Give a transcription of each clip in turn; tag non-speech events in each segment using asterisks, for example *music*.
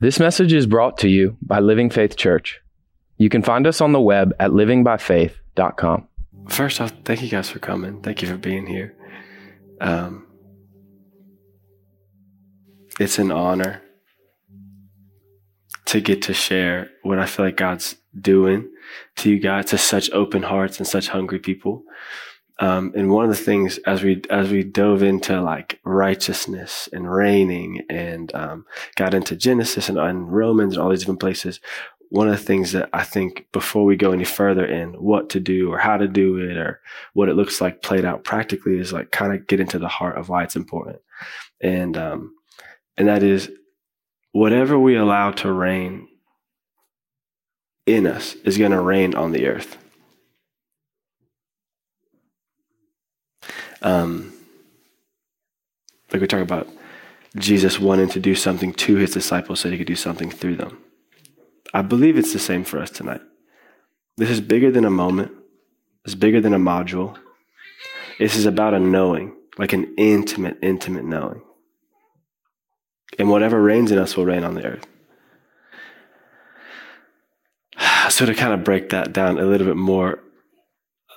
This message is brought to you by Living Faith Church. You can find us on the web at livingbyfaith.com. First off, thank you guys for coming. Thank you for being here. Um, it's an honor to get to share what I feel like God's doing to you guys, to such open hearts and such hungry people. Um, and one of the things as we as we dove into like righteousness and reigning and um, got into Genesis and, and Romans and all these different places, one of the things that I think before we go any further in what to do or how to do it or what it looks like played out practically is like kind of get into the heart of why it's important, and um, and that is whatever we allow to reign in us is going to reign on the earth. Um, like we talk about Jesus wanting to do something to his disciples so he could do something through them. I believe it's the same for us tonight. This is bigger than a moment. It's bigger than a module. This is about a knowing, like an intimate, intimate knowing. And whatever reigns in us will reign on the earth. *sighs* So to kind of break that down a little bit more,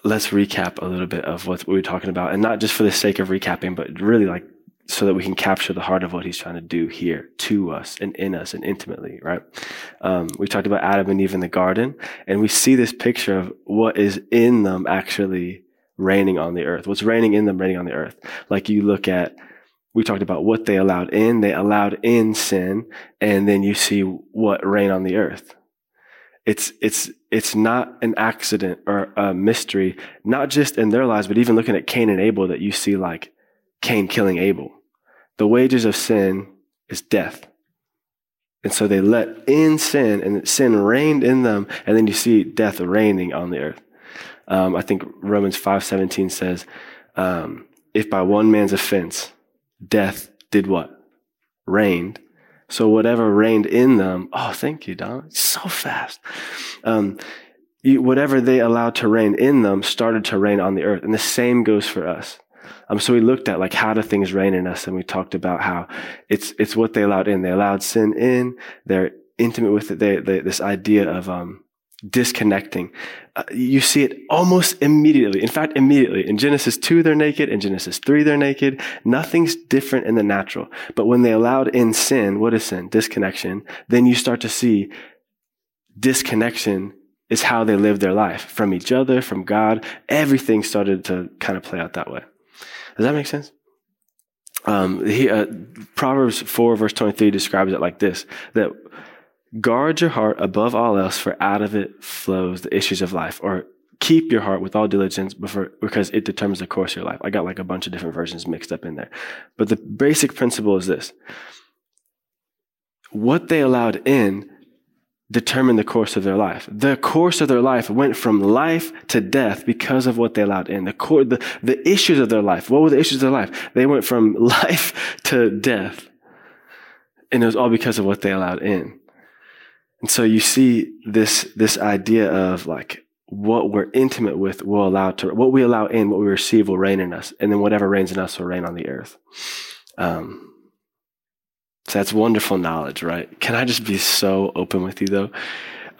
let's recap a little bit of what we were talking about, and not just for the sake of recapping, but really like so that we can capture the heart of what he's trying to do here to us and in us and intimately, right? Um, we talked about Adam and Eve in the garden, and we see this picture of what is in them actually reigning on the earth. What's reigning in them, reigning on the earth. Like you look at, we talked about what they allowed in. They allowed in sin, and then you see what reign on the earth. It's, it's, it's not an accident or a mystery, not just in their lives, but even looking at Cain and Abel that you see like Cain killing Abel. The wages of sin is death. And so they let in sin, and sin reigned in them, and then you see death reigning on the earth. Um, I think Romans 5.17 says, um, if by one man's offense, death did what? Reigned. So whatever reigned in them, oh, thank you, Don. So fast. Um, whatever they allowed to reign in them started to reign on the earth. And the same goes for us. Um, so we looked at like how do things reign in us, and we talked about how it's it's what they allowed in. They allowed sin in. They're intimate with it. They, they this idea of um, disconnecting. Uh, you see it almost immediately. In fact, immediately in Genesis two they're naked. In Genesis three they're naked. Nothing's different in the natural. But when they allowed in sin, what is sin? Disconnection. Then you start to see disconnection is how they live their life from each other, from God. Everything started to kind of play out that way. Does that make sense? Um, he, uh, Proverbs 4, verse 23 describes it like this that guard your heart above all else, for out of it flows the issues of life. Or keep your heart with all diligence before, because it determines the course of your life. I got like a bunch of different versions mixed up in there. But the basic principle is this what they allowed in determined the course of their life. The course of their life went from life to death because of what they allowed in. The, core, the, the issues of their life. What were the issues of their life? They went from *laughs* life to death. And it was all because of what they allowed in. And so you see this, this idea of like what we're intimate with will allow to, what we allow in, what we receive will reign in us. And then whatever reigns in us will reign on the earth. Um, so that's wonderful knowledge, right? Can I just be so open with you though?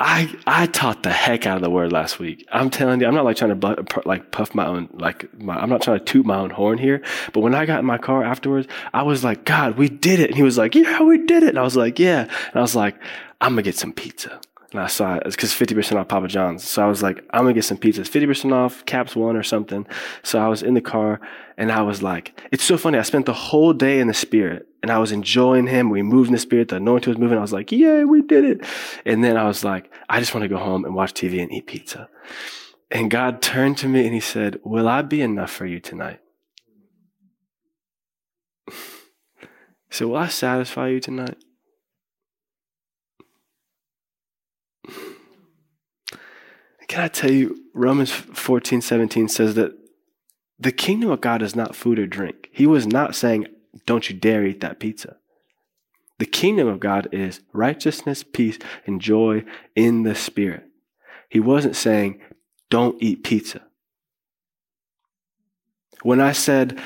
I I taught the heck out of the word last week. I'm telling you, I'm not like trying to like puff my own like my, I'm not trying to toot my own horn here. But when I got in my car afterwards, I was like, God, we did it. And he was like, Yeah, we did it. And I was like, Yeah. And I was like, I'm gonna get some pizza. And I saw it. Because 50% off Papa John's. So I was like, I'm going to get some pizzas. 50% off Caps One or something. So I was in the car and I was like, it's so funny. I spent the whole day in the spirit and I was enjoying him. We moved in the spirit. The anointing was moving. I was like, yay, we did it. And then I was like, I just want to go home and watch TV and eat pizza. And God turned to me and he said, will I be enough for you tonight? *laughs* So will I satisfy you tonight? Can I tell you, Romans 14, 17 says that the kingdom of God is not food or drink. He was not saying, don't you dare eat that pizza. The kingdom of God is righteousness, peace, and joy in the Spirit. He wasn't saying, don't eat pizza. When I said,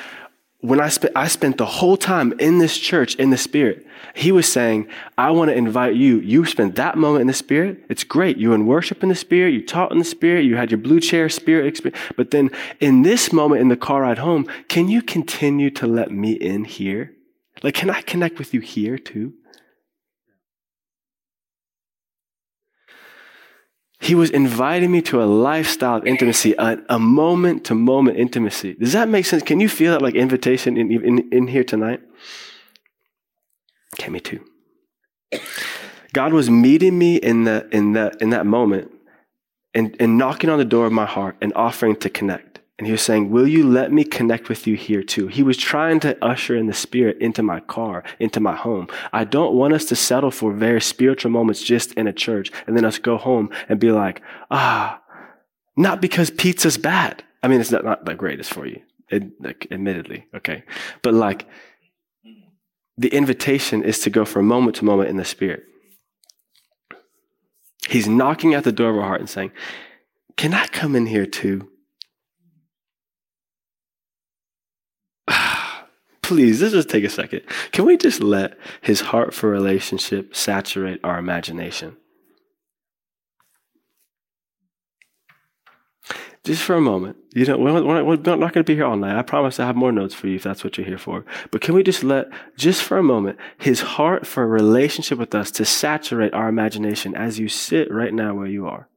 when I spent, I spent the whole time in this church in the spirit. He was saying, I want to invite you. You spent that moment in the spirit. It's great. You in worship in the spirit. You taught in the spirit. You had your blue chair spirit experience. But then in this moment in the car ride home, can you continue to let me in here? Like, can I connect with you here too? He was inviting me to a lifestyle of intimacy, a, moment to moment intimacy. Does that make sense? Can you feel that like invitation in, in, in here tonight? Okay, me too. God was meeting me in, the, in, the, in that moment and, and knocking on the door of my heart and offering to connect. And he was saying, Will you let me connect with you here too? He was trying to usher in the spirit into my car, into my home. I don't want us to settle for very spiritual moments just in a church and then us go home and be like, ah, not because pizza's bad. I mean, it's not, not the greatest for you, like, admittedly, okay? But like, the invitation is to go from moment to moment in the spirit. He's knocking at the door of our heart and saying, Can I come in here too? Please, let's just take a second. Can we just let his heart for relationship saturate our imagination? Just for a moment. You know, we're, we're not going to be here all night. I promise I have more notes for you if that's what you're here for. But can we just let, just for a moment, his heart for a relationship with us to saturate our imagination as you sit right now where you are?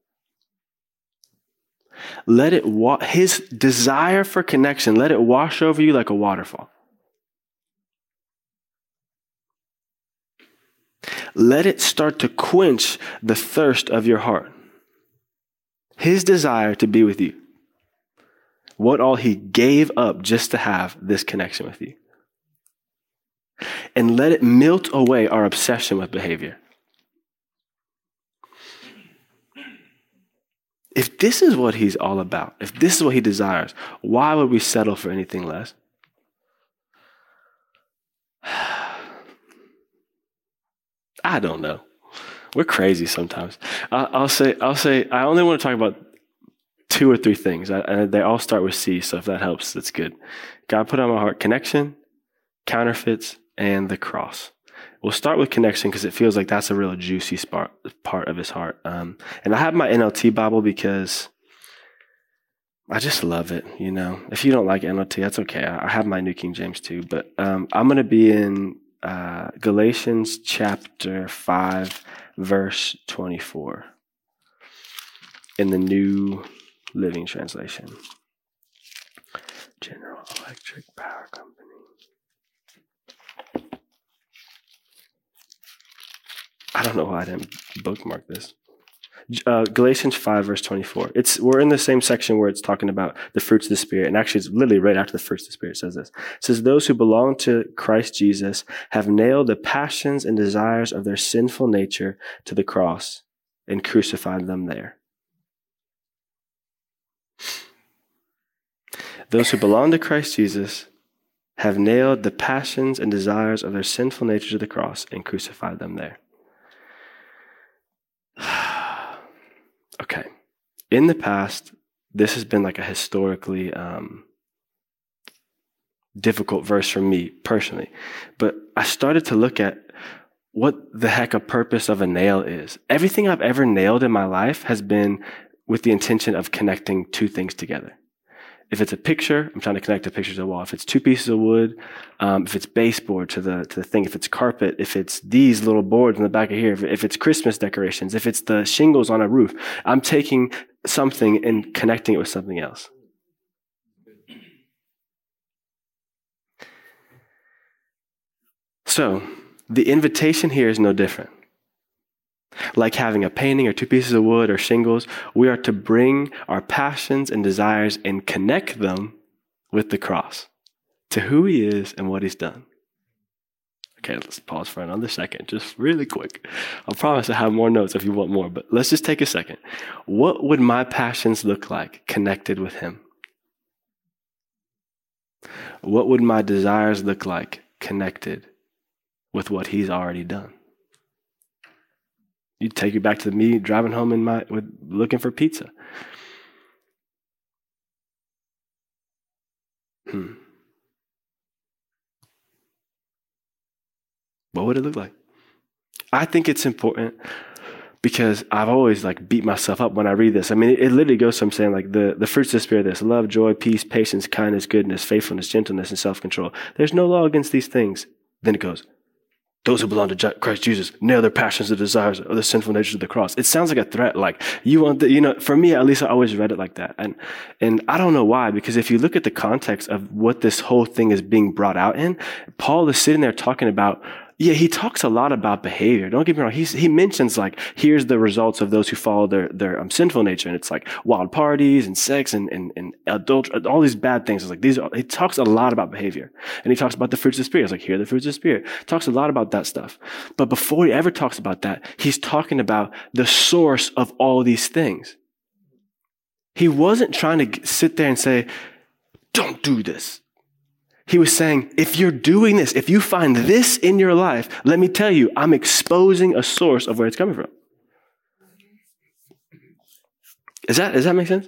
Let it, wa- his desire for connection, let it wash over you like a waterfall. Let it start to quench the thirst of your heart. His desire to be with you. What all he gave up just to have this connection with you. And let it melt away our obsession with behavior. If this is what he's all about, if this is what he desires, why would we settle for anything less? *sighs* I don't know. We're crazy sometimes. I'll say, I'll say, I only want to talk about two or three things, and they all start with C. So if that helps, that's good. God put on my heart connection, counterfeits, and the cross. We'll start with connection because it feels like that's a real juicy part part of his heart. Um, and I have my NLT Bible because I just love it. You know, if you don't like NLT, that's okay. I have my New King James too, but um, I'm going to be in uh, Galatians chapter 5, verse 24 in the New Living Translation. General Electric Power Company. I don't know why I didn't bookmark this uh, Galatians 5, verse 24. It's, we're in the same section where it's talking about the fruits of the Spirit. And actually, it's literally right after the fruits of the Spirit says this. It says, Those who belong to Christ Jesus have nailed the passions and desires of their sinful nature to the cross and crucified them there. Those who belong to Christ Jesus have nailed the passions and desires of their sinful nature to the cross and crucified them there. Okay, in the past, this has been like a historically um, difficult verse for me personally. But I started to look at what the heck a purpose of a nail is. Everything I've ever nailed in my life has been with the intention of connecting two things together. If it's a picture, I'm trying to connect a picture to the wall. If it's two pieces of wood, um, if it's baseboard to the to the thing, if it's carpet, if it's these little boards in the back of here, if, if it's Christmas decorations, if it's the shingles on a roof, I'm taking something and connecting it with something else. So, the invitation here is no different. Like having a painting or two pieces of wood or shingles, we are to bring our passions and desires and connect them with the cross to who He is and what He's done. Okay, let's pause for another second, just really quick. I promise I have more notes if you want more, but let's just take a second. What would my passions look like connected with Him? What would my desires look like connected with what He's already done? you take you back to me driving home in my with looking for pizza. Hmm. What would it look like? I think it's important because I've always like beat myself up when I read this. I mean, it, it, literally goes from saying like the, the fruits of the spirit, this love, joy, peace, patience, kindness, goodness, faithfulness, gentleness, and self-control. There's no law against these things. Then it goes, those who belong to Christ Jesus nail their passions and desires or the sinful nature to the cross. It sounds like a threat. Like you want the, you know, for me, at least I always read it like that. And, and I don't know why, because if you look at the context of what this whole thing is being brought out in, Paul is sitting there talking about yeah, he talks a lot about behavior. Don't get me wrong. He's, he mentions like, here's the results of those who follow their, their um, sinful nature. And it's like wild parties and sex and, and, and adultery, all these bad things. It's like these, are, he talks a lot about behavior and he talks about the fruits of the spirit. It's like, here are the fruits of the spirit. Talks a lot about that stuff. But before he ever talks about that, he's talking about the source of all these things. He wasn't trying to sit there and say, don't do this. He was saying, if you're doing this, if you find this in your life, let me tell you, I'm exposing a source of where it's coming from. Is that, does that make sense?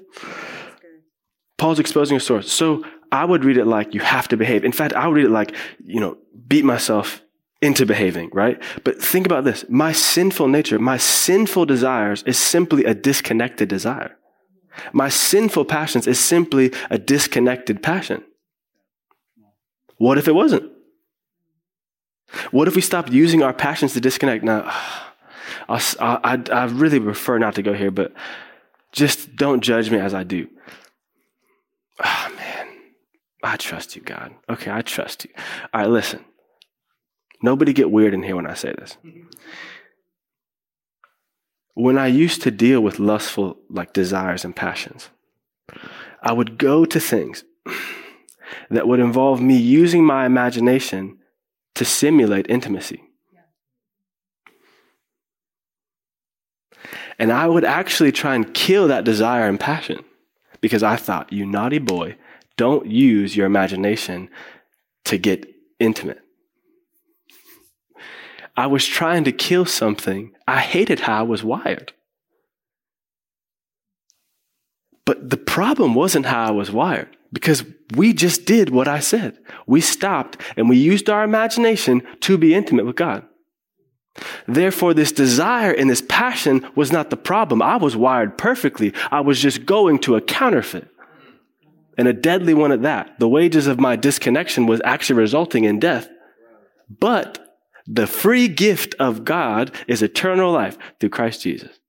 Paul's exposing a source. So I would read it like you have to behave. In fact, I would read it like, you know, beat myself into behaving, right? But think about this. My sinful nature, my sinful desires is simply a disconnected desire. My sinful passions is simply a disconnected passion. What if it wasn't? What if we stopped using our passions to disconnect? Now, *sighs* I, I, I really prefer not to go here, but just don't judge me as I do. Oh, *sighs* man. I trust you, God. Okay, I trust you. All right, listen. Nobody get weird in here when I say this. When I used to deal with lustful like desires and passions, I would go to things *clears throat* that would involve me using my imagination to simulate intimacy. And I would actually try and kill that desire and passion because I thought, you naughty boy, don't use your imagination to get intimate. I was trying to kill something. I hated how I was wired. But the problem wasn't how I was wired because we just did what I said. We stopped and we used our imagination to be intimate with God. Therefore, this desire and this passion was not the problem. I was wired perfectly. I was just going to a counterfeit and a deadly one at that. The wages of my disconnection was actually resulting in death. But the free gift of God is eternal life through Christ Jesus.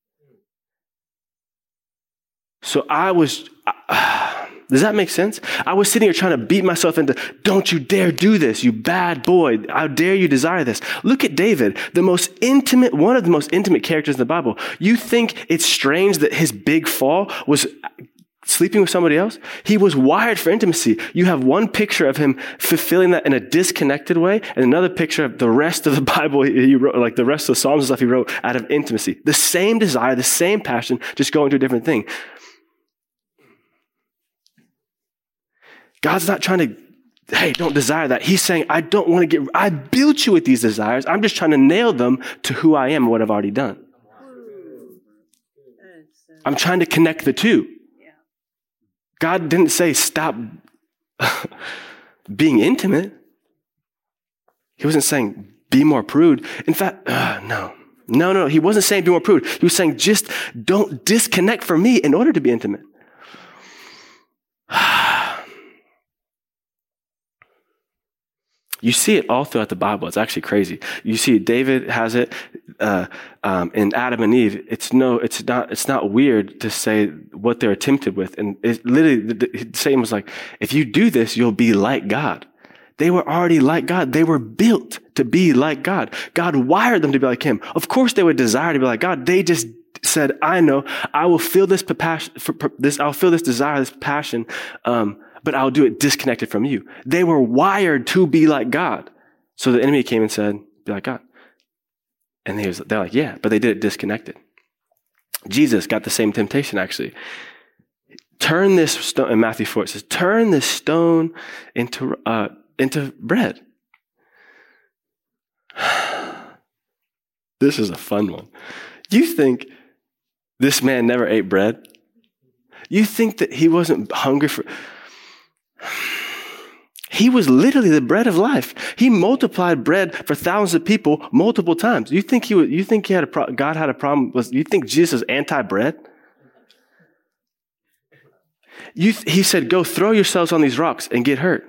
So I was. Uh, does that make sense? I was sitting here trying to beat myself into, don't you dare do this, you bad boy. How dare you desire this? Look at David, the most intimate, one of the most intimate characters in the Bible. You think it's strange that his big fall was sleeping with somebody else? He was wired for intimacy. You have one picture of him fulfilling that in a disconnected way, and another picture of the rest of the *laughs* Bible he wrote, like the rest of the Psalms and stuff he wrote out of intimacy. The same desire, the same passion, just going to a different thing. God's not trying to, hey, don't desire that. He's saying, I don't want to get, I built you with these desires. I'm just trying to nail them to who I am and what I've already done. I'm trying to connect the two. God didn't say stop *laughs* being intimate. He wasn't saying be more prude. In fact, uh, no. No, no, he wasn't saying be more prude. He was saying just don't disconnect from me in order to be intimate. You see it all throughout the Bible. It's actually crazy. You see David has it uh, um, in Adam and Eve. It's no, it's not, it's not weird to say what they're tempted with. And it literally, the, the same was like, if you do this, you'll be like God. They were already like God. They were built to be like God. God wired them to be like Him. Of course, they would desire to be like God. They just said, "I know I will feel this passion, this. I'll feel this desire, this passion." Um, but I'll do it disconnected from you. They were wired to be like God. So the enemy came and said, be like God. And he was, they're like, yeah, but they did it disconnected. Jesus got the same temptation actually. Turn this stone, in Matthew 4, it says, turn this stone into, uh, into bread. *sighs* this is a fun one. You think this man never ate bread? You think that he wasn't hungry for, he was literally the bread of life. He multiplied bread for thousands of people multiple times. You think he, you think he had a pro- God had a problem? Was, you think Jesus is anti-bread? You, he said, go throw yourselves on these rocks and get hurt.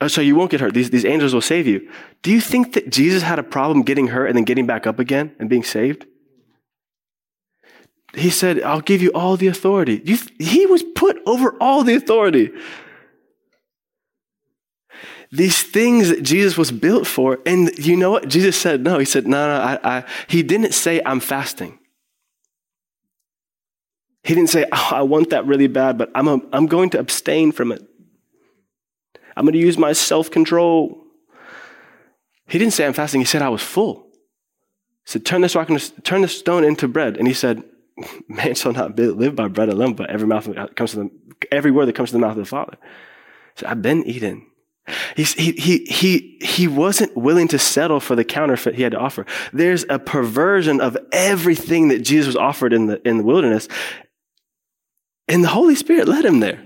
Oh, so you won't get hurt. These, these angels will save you. Do you think that Jesus had a problem getting hurt and then getting back up again and being saved? He said, I'll give you all the authority. You, he was put over all the authority. These things that Jesus was built for. And you know what? Jesus said, no. He said, no, no, I, I, he didn't say, I'm fasting. He didn't say, oh, I want that really bad, but I'm, a, I'm going to abstain from it. I'm going to use my self control. He didn't say I'm fasting. He said I was full. He said, turn this rock, into, turn this stone into bread. And he said, *laughs* man shall not live by bread alone, but every mouth comes to the, every word that comes to the mouth of the Father. So I've been eating. He, he, he, he wasn't willing to settle for the counterfeit he had to offer. There's a perversion of everything that Jesus was offered in the, in the wilderness. And the Holy Spirit led him there.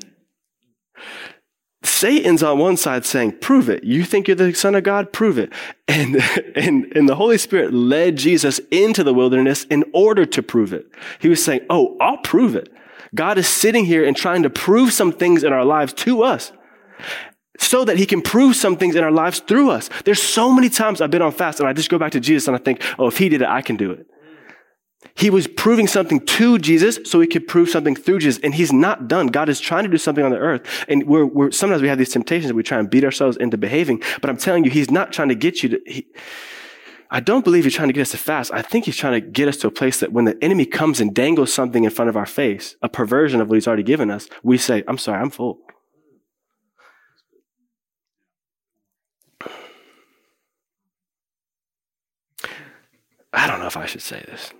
Satan's on one side saying, prove it. You think you're the son of God? Prove it. And, *laughs* and, and the Holy Spirit led Jesus into the wilderness in order to prove it. He was saying, oh, I'll prove it. God is sitting here and trying to prove some things in our lives to us so that he can prove some things in our lives through us. There's so many times I've been on fast and I just go back to Jesus and I think, oh, if he did it, I can do it. He was proving something to Jesus so he could prove something through Jesus. And he's not done. God is trying to do something on the earth. And we're, we're sometimes we have these temptations. We try and beat ourselves into behaving. But I'm telling you, he's not trying to get you to, he, I don't believe he's trying to get us to fast. I think he's trying to get us to a place that when the enemy comes and dangles something in front of our face, a perversion of what he's already given us, we say, I'm sorry, I'm full. I don't know if I should say this.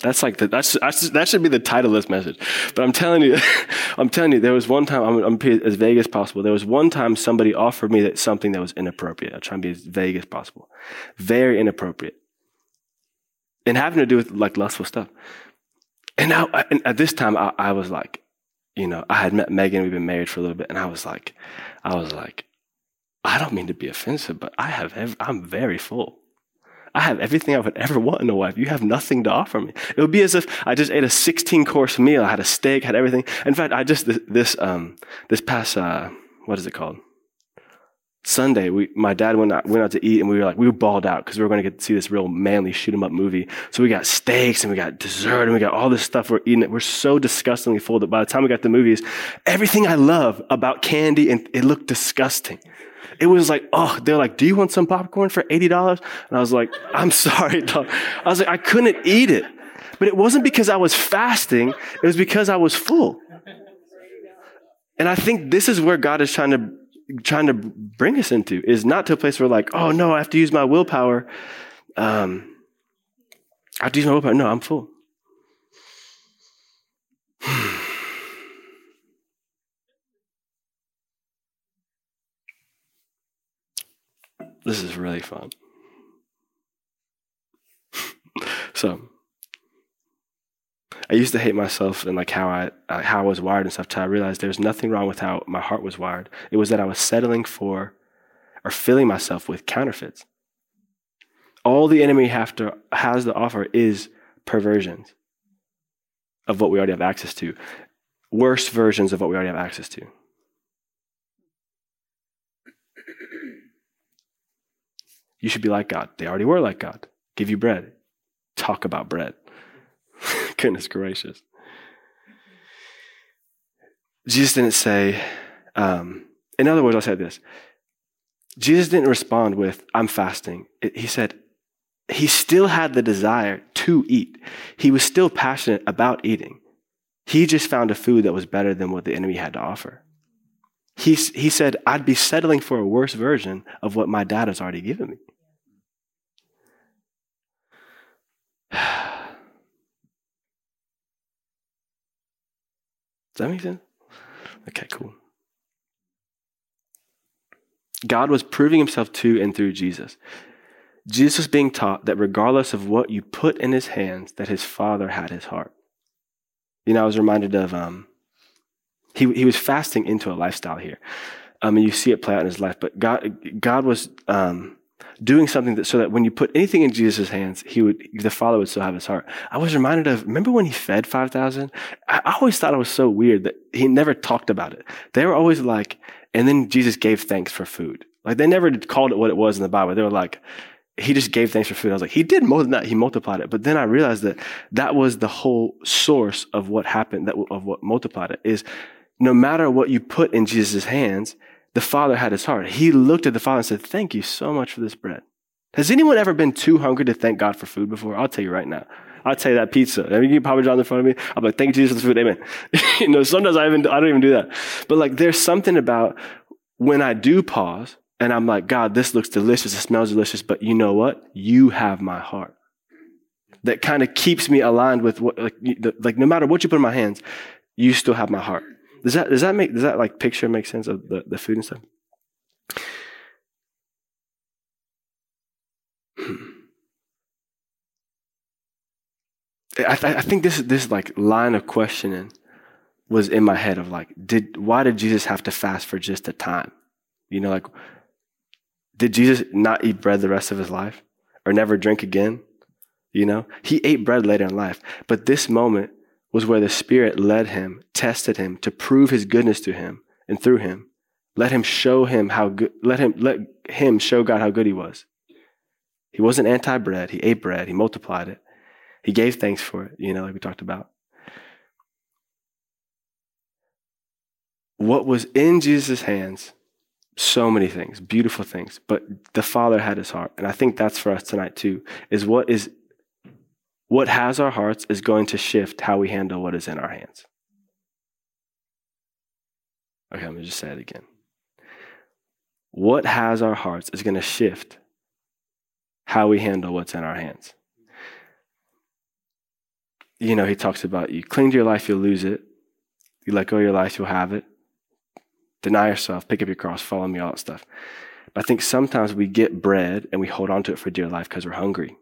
That's like the, that's, that should be the title of this message. But I'm telling you, *laughs* I'm telling you, there was one time I'm, I'm as vague as possible. There was one time somebody offered me that something that was inappropriate. I'll try and be as vague as possible, very inappropriate, and having to do with like lustful stuff. And now, and at this time, I, I was like, you know, I had met Megan. We've been married for a little bit, and I was like, I was like, I don't mean to be offensive, but I have, I'm very full. I have everything I would ever want in a wife. You have nothing to offer me. It would be as if I just ate a 16 course meal. I had a steak, had everything. In fact, I just, this, um, this past, uh, what is it called? Sunday, we, my dad went out, went out to eat and we were like, we were balled out because we were going to get to see this real manly shoot 'em up movie. So we got steaks and we got dessert and we got all this stuff we're eating. It. We're so disgustingly full that by the time we got the movies, everything I love about candy and it looked disgusting. It was like, oh, they're like, do you want some popcorn for $80? And I was like, I'm sorry, dog. I was like, I couldn't eat it. But it wasn't because I was fasting. It was because I was full. And I think this is where God is trying to, trying to bring us into is not to a place where like, oh no, I have to use my willpower. Um, I have to use my willpower. No, I'm full. This is really fun. *laughs* so, I used to hate myself and like how I uh, how I was wired and stuff. Till I realized there was nothing wrong with how my heart was wired. It was that I was settling for or filling myself with counterfeits. All the enemy have to has to offer is perversions of what we already have access to, worse versions of what we already have access to. You should be like God. They already were like God. Give you bread. Talk about bread. *laughs* Goodness gracious. Jesus didn't say, um, in other words, I'll say this. Jesus didn't respond with, I'm fasting. he said, he still had the desire to eat. He was still passionate about eating. He just found a food that was better than what the enemy had to offer. He, he said, I'd be settling for a worse version of what my dad has already given me. Does that make sense? Okay, cool. God was proving himself to and through Jesus. Jesus was being taught that regardless of what you put in his hands, that his father had his heart. You know, I was reminded of um, he he was fasting into a lifestyle here. Um, and you see it play out in his life. But God, God was um, doing something that, so that when you put anything in Jesus' hands, he would, the Father would still have his heart. I was reminded of, remember when he fed 5,000? I, I always thought it was so weird that he never talked about it. They were always like, and then Jesus gave thanks for food. Like they never called it what it was in the Bible. They were like, he just gave thanks for food. I was like, he did more than that. He multiplied it. But then I realized that that was the whole source of what happened, that, of what multiplied it is no matter what you put in Jesus' hands, the Father had his heart. He looked at the Father and said, thank you so much for this bread. Has anyone ever been too hungry to thank God for food before? I'll tell you right now. I'll tell you that pizza. I mean, you Papa John in front of me. I'm like, thank you, Jesus, for the food. Amen. *laughs* you know, sometimes I even, I don't even do that. But like, there's something about when I do pause and I'm like, God, this looks delicious. It smells delicious. But you know what? You have my heart. That kind of keeps me aligned with what, like, like, no matter what you put in my hands, you still have my heart. Does that, does that make, does that like picture make sense of the, the food and stuff? Hmm. I, th- I think this, this like line of questioning was in my head of like, did, why did Jesus have to fast for just a time? You know, like, did Jesus not eat bread the rest of his life or never drink again? You know, he ate bread later in life, but this moment was where the Spirit led him, tested him to prove his goodness to him and through him. Let him show him how good, let him, let him show God how good he was. He wasn't anti bread. He ate bread. He multiplied it. He gave thanks for it, you know, like we talked about. What was in Jesus' hands so many things, beautiful things, but the Father had his heart. And I think that's for us tonight too, is what is what has our hearts is going to shift how we handle what is in our hands. Okay, I'm going to just say it again. What has our hearts is going to shift how we handle what's in our hands. You know, he talks about you cling to your life, you'll lose it. You let go of your life, you'll have it. Deny yourself, pick up your cross, follow me, all that stuff. But I think sometimes we get bread and we hold on to it for dear life because we're hungry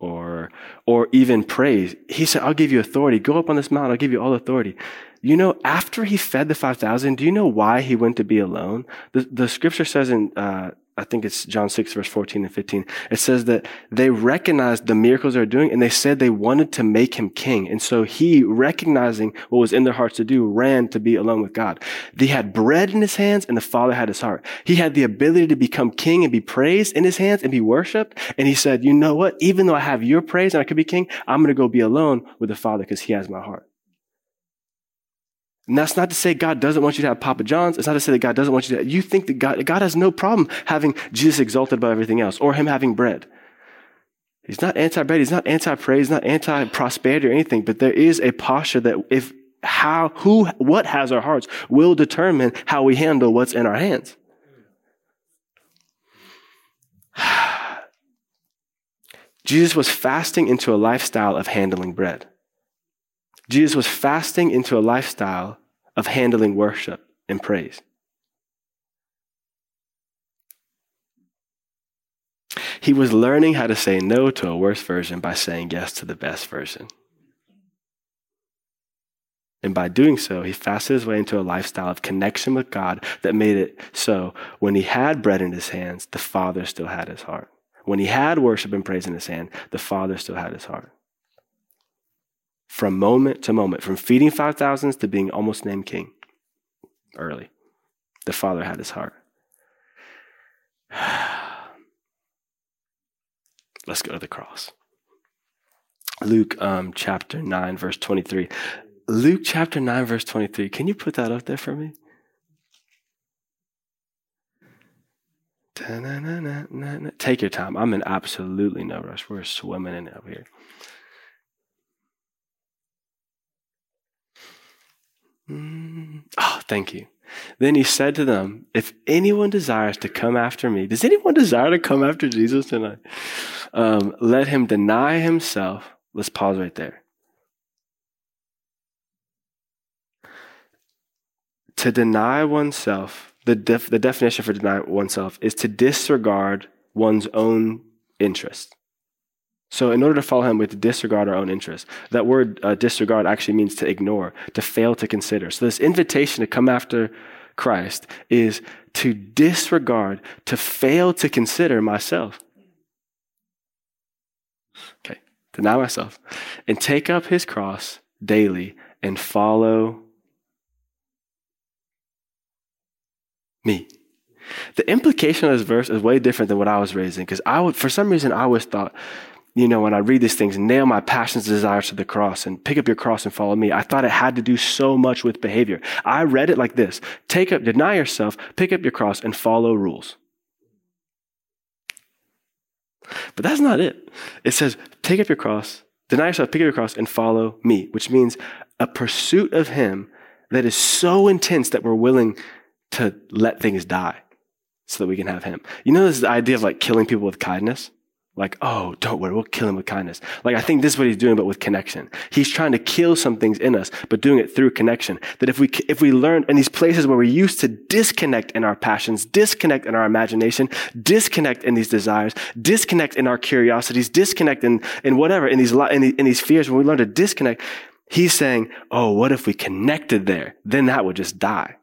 or or even praise. He said, I'll give you authority. Go up on this mountain, I'll give you all authority. You know, after he fed the 5,000, do you know why he went to be alone? The, the scripture says in uh, I think it's John 6 verse 14 and 15. It says that they recognized the miracles they were doing and they said they wanted to make him king. And so he, recognizing what was in their hearts to do, ran to be alone with God. He had bread in his hands and the Father had his heart. He had the ability to become king and be praised in his hands and be worshiped. And he said, you know what? Even though I have your praise and I could be king, I'm going to go be alone with the Father because he has my heart. And that's not to say God doesn't want you to have Papa John's. It's not to say that God doesn't want you to. You think that God, God has no problem having Jesus exalted above everything else or him having bread. He's not anti-bread. He's not anti-praise. He's not anti-prosperity or anything. But there is a posture that if how, who, what has our hearts will determine how we handle what's in our hands. *sighs* Jesus was fasting into a lifestyle of handling bread. Jesus was fasting into a lifestyle of handling worship and praise. He was learning how to say no to a worse version by saying yes to the best version. And by doing so, he fasted his way into a lifestyle of connection with God that made it so when he had bread in his hands, the Father still had his heart. When he had worship and praise in his hand, the Father still had his heart from moment to moment, from feeding 5,000s to being almost named king early. The Father had his heart. *sighs* Let's go to the cross. Luke um, chapter 9, verse 23. Luke chapter 9, verse 23. Can you put that up there for me? Take your time. I'm in absolutely no rush. We're swimming in it over here. Oh, thank you. Then he said to them, If anyone desires to come after me, does anyone desire to come after Jesus tonight? Um, let him deny himself. Let's pause right there. To deny oneself, the, def- the definition for deny oneself is to disregard one's own interest. So, in order to follow him, we have to disregard our own interests. That word uh, disregard actually means to ignore, to fail to consider. So, this invitation to come after Christ is to disregard, to fail to consider myself. Okay, deny myself and take up his cross daily and follow me. The implication of this verse is way different than what I was raising because I would, for some reason, I always thought, you know, when I read these things, nail my passions, desires to the cross and pick up your cross and follow me. I thought it had to do so much with behavior. I read it like this. Take up, deny yourself, pick up your cross and follow rules. But that's not it. It says, take up your cross, deny yourself, pick up your cross and follow me, which means a pursuit of him that is so intense that we're willing to let things die so that we can have him. You know, this idea of like killing people with kindness? Like, oh, don't worry, we'll kill him with kindness. Like, I think this is what he's doing, but with connection. He's trying to kill some things in us, but doing it through connection. That if we, if we learn in these places where we used to disconnect in our passions, disconnect in our imagination, disconnect in these desires, disconnect in our curiosities, disconnect in, in whatever, in these, in, in these fears, when we learn to disconnect, he's saying, oh, what if we connected there? Then that would just die.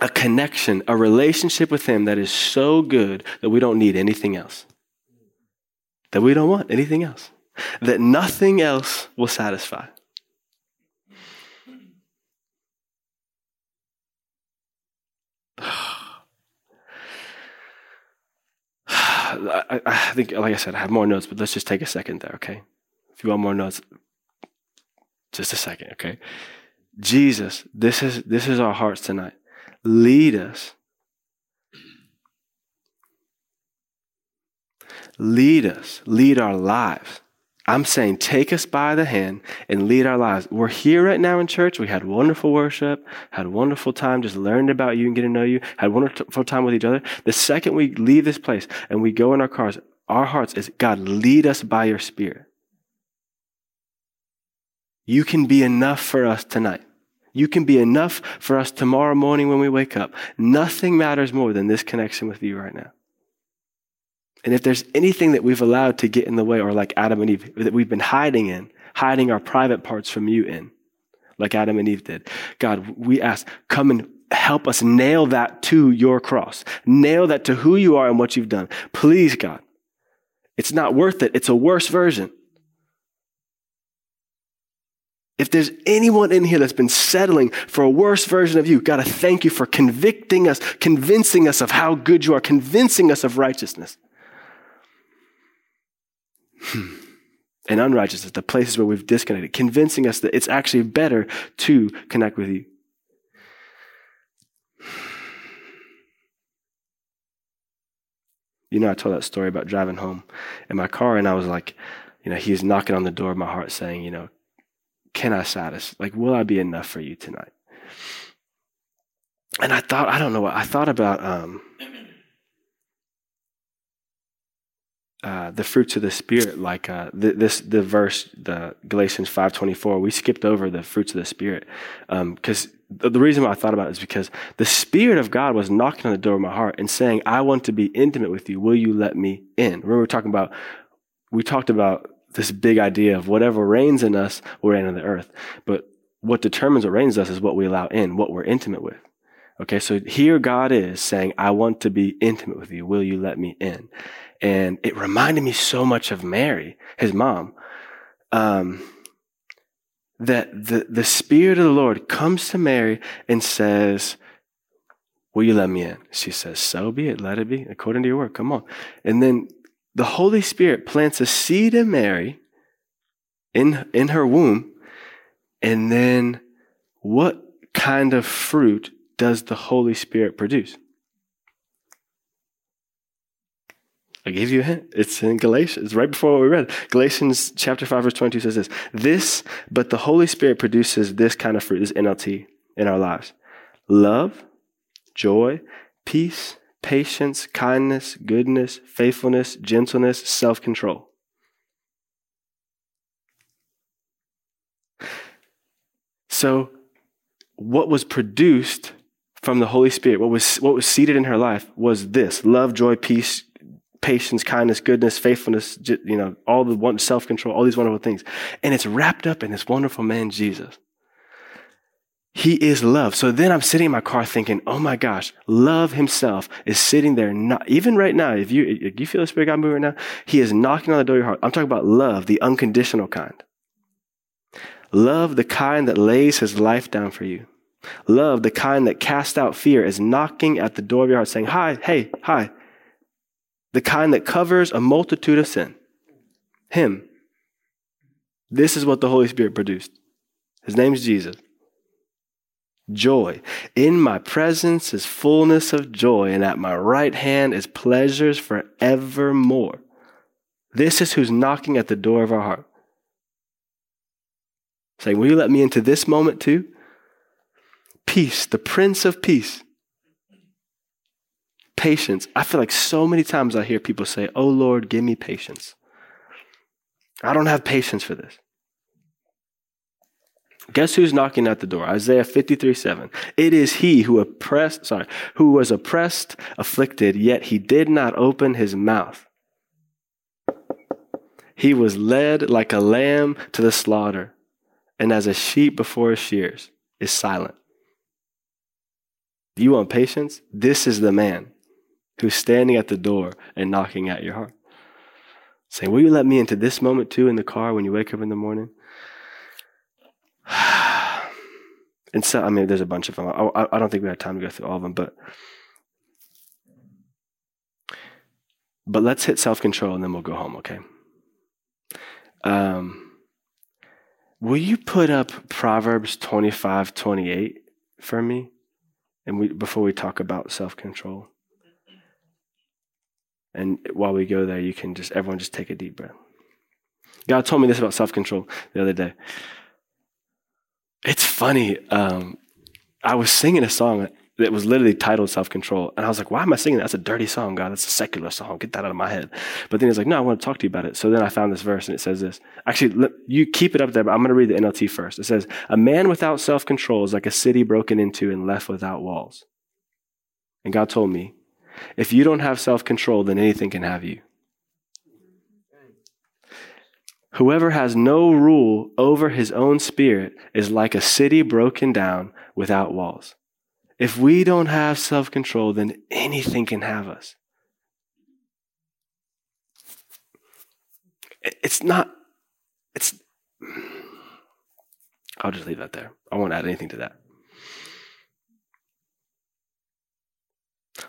A connection, a relationship with Him that is so good that we don't need anything else. That we don't want anything else. That nothing else will satisfy. *sighs* I, I, think, like I said, I have more notes, but let's just take a second there, okay? If you want more notes, just a second, okay? Jesus, this is this is our hearts tonight lead us. Lead us, lead our lives. I'm saying take us by the hand and lead our lives. We're here right now in church. We had wonderful worship, had a wonderful time just learning about you and getting to know you, had wonderful time with each other. The second we leave this place and we go in our cars, our hearts is God, lead us by your spirit. You can be enough for us tonight. You can be enough for us tomorrow morning when we wake up. Nothing matters more than this connection with you right now. And if there's anything that we've allowed to get in the way, or like Adam and Eve, that we've been hiding in, hiding our private parts from you in, like Adam and Eve did, God, we ask, come and help us nail that to your cross. Nail that to who you are and what you've done. Please, God. It's not worth it. It's a worse version. If there's anyone in here that's been settling for a worse version of you, God, I thank you for convicting us, convincing us of how good you are, convincing us of righteousness. Hmm. And unrighteousness, the places where we've disconnected, convincing us that it's actually better to connect with you. You know, I told that story about driving home in my car, and I was like, you know, he's knocking on the door of my heart saying, you know, can I satisfy? Like, will I be enough for you tonight? And I thought, I don't know what, I thought about um, uh, the fruits of the Spirit, like uh, the, this, the verse, the Galatians 5.24, we skipped over the fruits of the Spirit. Because um, the, the reason why I thought about it is because the Spirit of God was knocking on the door of my heart and saying, I want to be intimate with you. Will you let me in? Remember, we are talking about, we talked about this big idea of whatever reigns in us will reign on the earth. But what determines what reigns us is what we allow in, what we're intimate with. Okay, so here God is saying, I want to be intimate with you. Will you let me in? And it reminded me so much of Mary, his mom, um, that the, the Spirit of the Lord comes to Mary and says, Will you let me in? She says, So be it, let it be, according to your word. Come on. And then the Holy Spirit plants a seed in Mary in, in her womb, and then what kind of fruit does the Holy Spirit produce? I gave you a hint. It's in Galatians. It's right before what we read. Galatians chapter 5, verse 22 says this. This, but the Holy Spirit produces this kind of fruit, this NLT, in our lives. Love, joy, peace, patience, kindness, goodness, faithfulness, gentleness, self control. So, what was produced from the Holy Spirit, what was, what was seeded in her life, was this love, joy, peace, patience, kindness, goodness, faithfulness, you know, all the self control, all these wonderful things. And it's wrapped up in this wonderful man, Jesus. He is love. So then I'm sitting in my car thinking, oh my gosh, love himself is sitting there. Not, even right now, if you, if you feel the Spirit God moving right now, he is knocking on the door of your heart. I'm talking about love, the unconditional kind. Love, the kind that lays his life down for you. Love, the kind that casts out fear, is knocking at the door of your heart saying, hi, hey, hi. The kind that covers a multitude of sin. Him. This is what the Holy Spirit produced. His name is Jesus joy. In my presence is fullness of joy, and at my right hand is pleasures forevermore. This is who's knocking at the door of our heart. Saying, Will you let me into this moment too? Peace, the Prince of Peace. Patience. I feel like so many times I hear people say, Oh Lord, give me patience. I don't have patience for this. Guess who's knocking at the door? Isaiah 53 7. It is he who oppressed, sorry, who was oppressed, afflicted, yet he did not open his mouth. He was led like a lamb to the slaughter, and as a sheep before his shears is silent. You want patience? This is the man who's standing at the door and knocking at your heart. Saying, Will you let me into this moment too in the car when you wake up in the morning? *sighs* and so, I mean, there's a bunch of them. I, I, don't think we had time to go through all of them, but but let's hit self control and then we'll go home. Okay. Um, will you put up Proverbs 25, 28 for me? And we before we talk about self control. And while we go there, you can just everyone just take a deep breath. God told me this about self control the other day. It's funny. Um, I was singing a song that was literally titled Self Control. And I was like, why am I singing that? That's a dirty song, God. That's a secular song. Get that out of my head. But then he's like, no, I want to talk to you about it. So then I found this verse and it says this. Actually, you keep it up there, but I'm going to read the NLT first. It says, A man without self control is like a city broken into and left without walls. And God told me, if you don't have self control, then anything can have you. Whoever has no rule over his own spirit is like a city broken down without walls. If we don't have self control, then anything can have us. It's not, it's, I'll just leave that there. I won't add anything to that.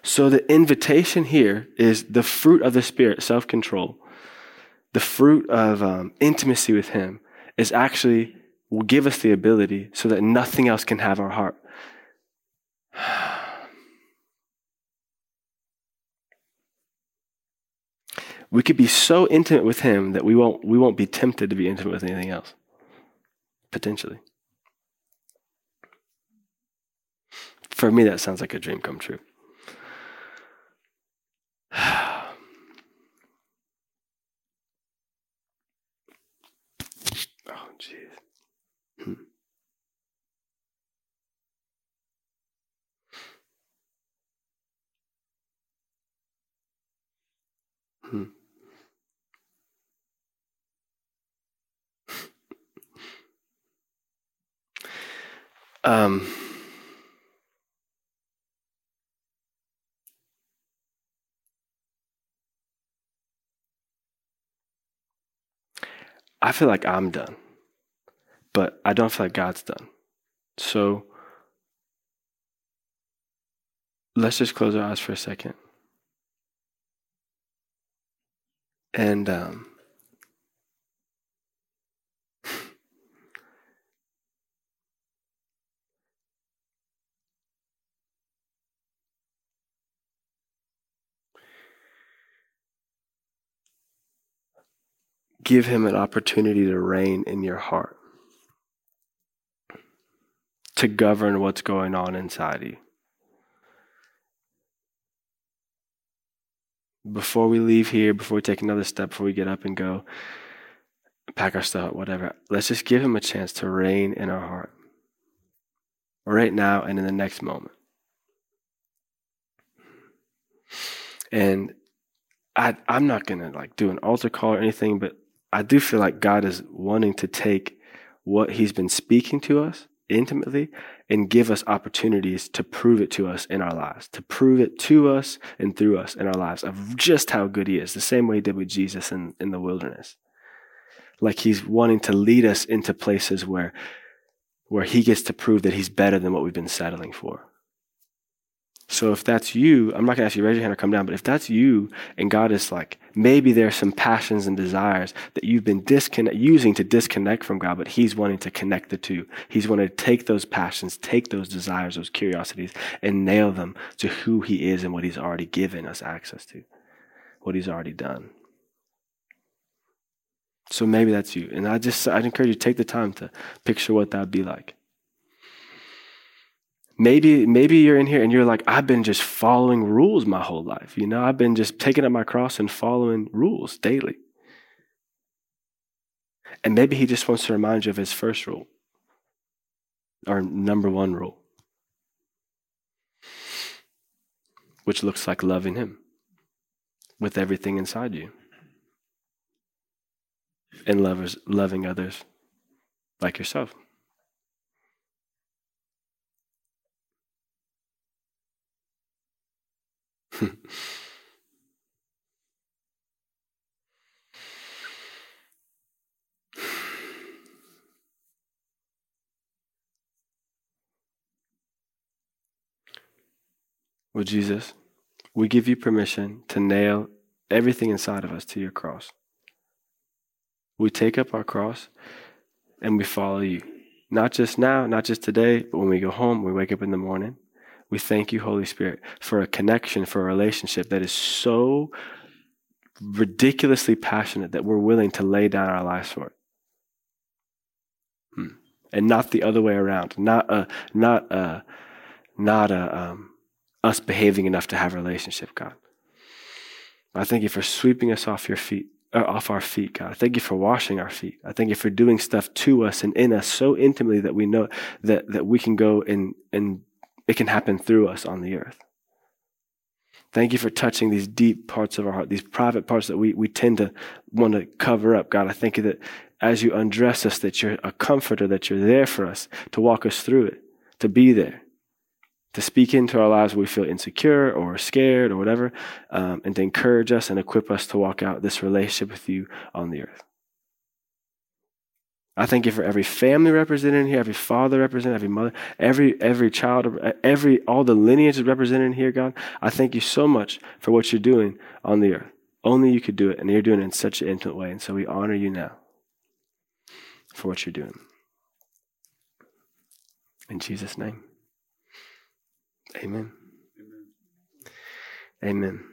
So the invitation here is the fruit of the Spirit, self control the fruit of um, intimacy with Him is actually will give us the ability so that nothing else can have our heart. *sighs* We could be so intimate with Him that we won't, we won't be tempted to be intimate with anything else, potentially. For me, that sounds like a dream come true. Hmm. Um, I feel like I'm done, but I don't feel like God's done. So let's just close our eyes for a second. And um, give him an opportunity to reign in your heart, to govern what's going on inside you. Before we leave here, before we take another step, before we get up and go, pack our stuff, whatever, let's just give him a chance to reign in our heart. Right now and in the next moment. And I, I'm not going to like do an altar call or anything, but I do feel like God is wanting to take what he's been speaking to us intimately and give us opportunities to prove it to us in our lives, to prove it to us and through us in our lives of just how good he is, the same way he did with Jesus in, in the wilderness. Like he's wanting to lead us into places where, where he gets to prove that he's better than what we've been settling for. So if that's you, I'm not to ask you to raise your hand or come down, but if that's you and God is like, maybe there's some passions and desires that you've been disconnect, using to disconnect from God, but He's wanting to connect the two. He's wanting to take those passions, take those desires, those curiosities, and nail them to who He is and what He's already given us access to, what He's already done. So maybe that's you. And I just, I'd encourage you to take the time to picture what that'd be like. Maybe, maybe you're in here and you're like, I've been just following rules my whole life. You know, I've been just taking up my cross and following rules daily. And maybe he just wants to remind you of his first rule or number one rule, which looks like loving him with everything inside you and lovers, loving others like yourself. *laughs* well, Jesus, we give you permission to nail everything inside of us to your cross. We take up our cross and we follow you. Not just now, not just today, but when we go home, we wake up in the morning, we thank you, Holy Spirit, for a connection, for a relationship that is so ridiculously passionate that we're willing to lay down our lives for it. Hmm. And not the other way around. Not a, not a, not a, um, us behaving enough to have a relationship, God. I thank you for sweeping us off your feet, uh, off our feet, God. I thank you for washing our feet. I thank you for doing stuff to us and in us so intimately that we know that, that we can go and, and it can happen through us on the earth. Thank you for touching these deep parts of our heart, these private parts that we, we tend to want to cover up. God, I thank you that as you undress us, that you're a comforter, that you're there for us to walk us through it, to be there, to speak into our lives where we feel insecure or scared or whatever, um, and to encourage us and equip us to walk out this relationship with you on the earth. I thank you for every family represented in here, every father represented, every mother, every every child, every all the lineages represented in here, God. I thank you so much for what you're doing on the earth. Only you could do it, and you're doing it in such an intimate way. And so we honor you now for what you're doing. In Jesus' name. Amen. Amen. Amen.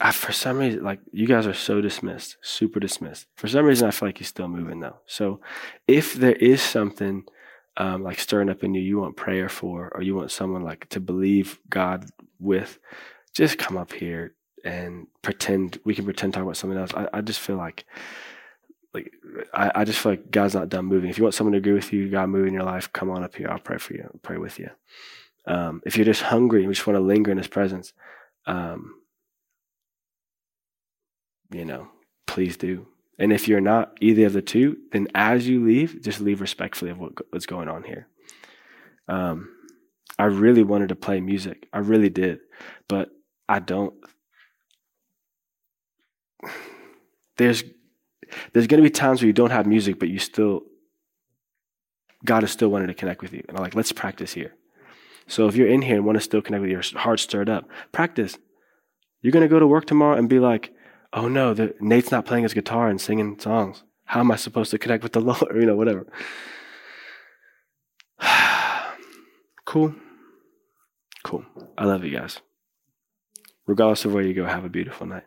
I, for some reason, like you guys are so dismissed, super dismissed. For some reason, I feel like you're still moving though. So, if there is something um, like stirring up in you, you want prayer for, or you want someone like to believe God with, just come up here and pretend. We can pretend talk about something else. I, I just feel like, like I, I just feel like God's not done moving. If you want someone to agree with you, God moving in your life, come on up here. I'll pray for you. I'll pray with you. Um, if you're just hungry and you just want to linger in His presence. Um, you know, please do. And if you're not either of the two, then as you leave, just leave respectfully of what, what's going on here. Um, I really wanted to play music. I really did, but I don't. There's there's going to be times where you don't have music, but you still God is still wanting to connect with you. And I'm like, let's practice here. So if you're in here and want to still connect with your heart stirred up, practice. You're going to go to work tomorrow and be like, oh no, the, Nate's not playing his guitar and singing songs. How am I supposed to connect with the *laughs* Lord? You know, whatever. *sighs* cool. Cool. I love you guys. Regardless of where you go, have a beautiful night.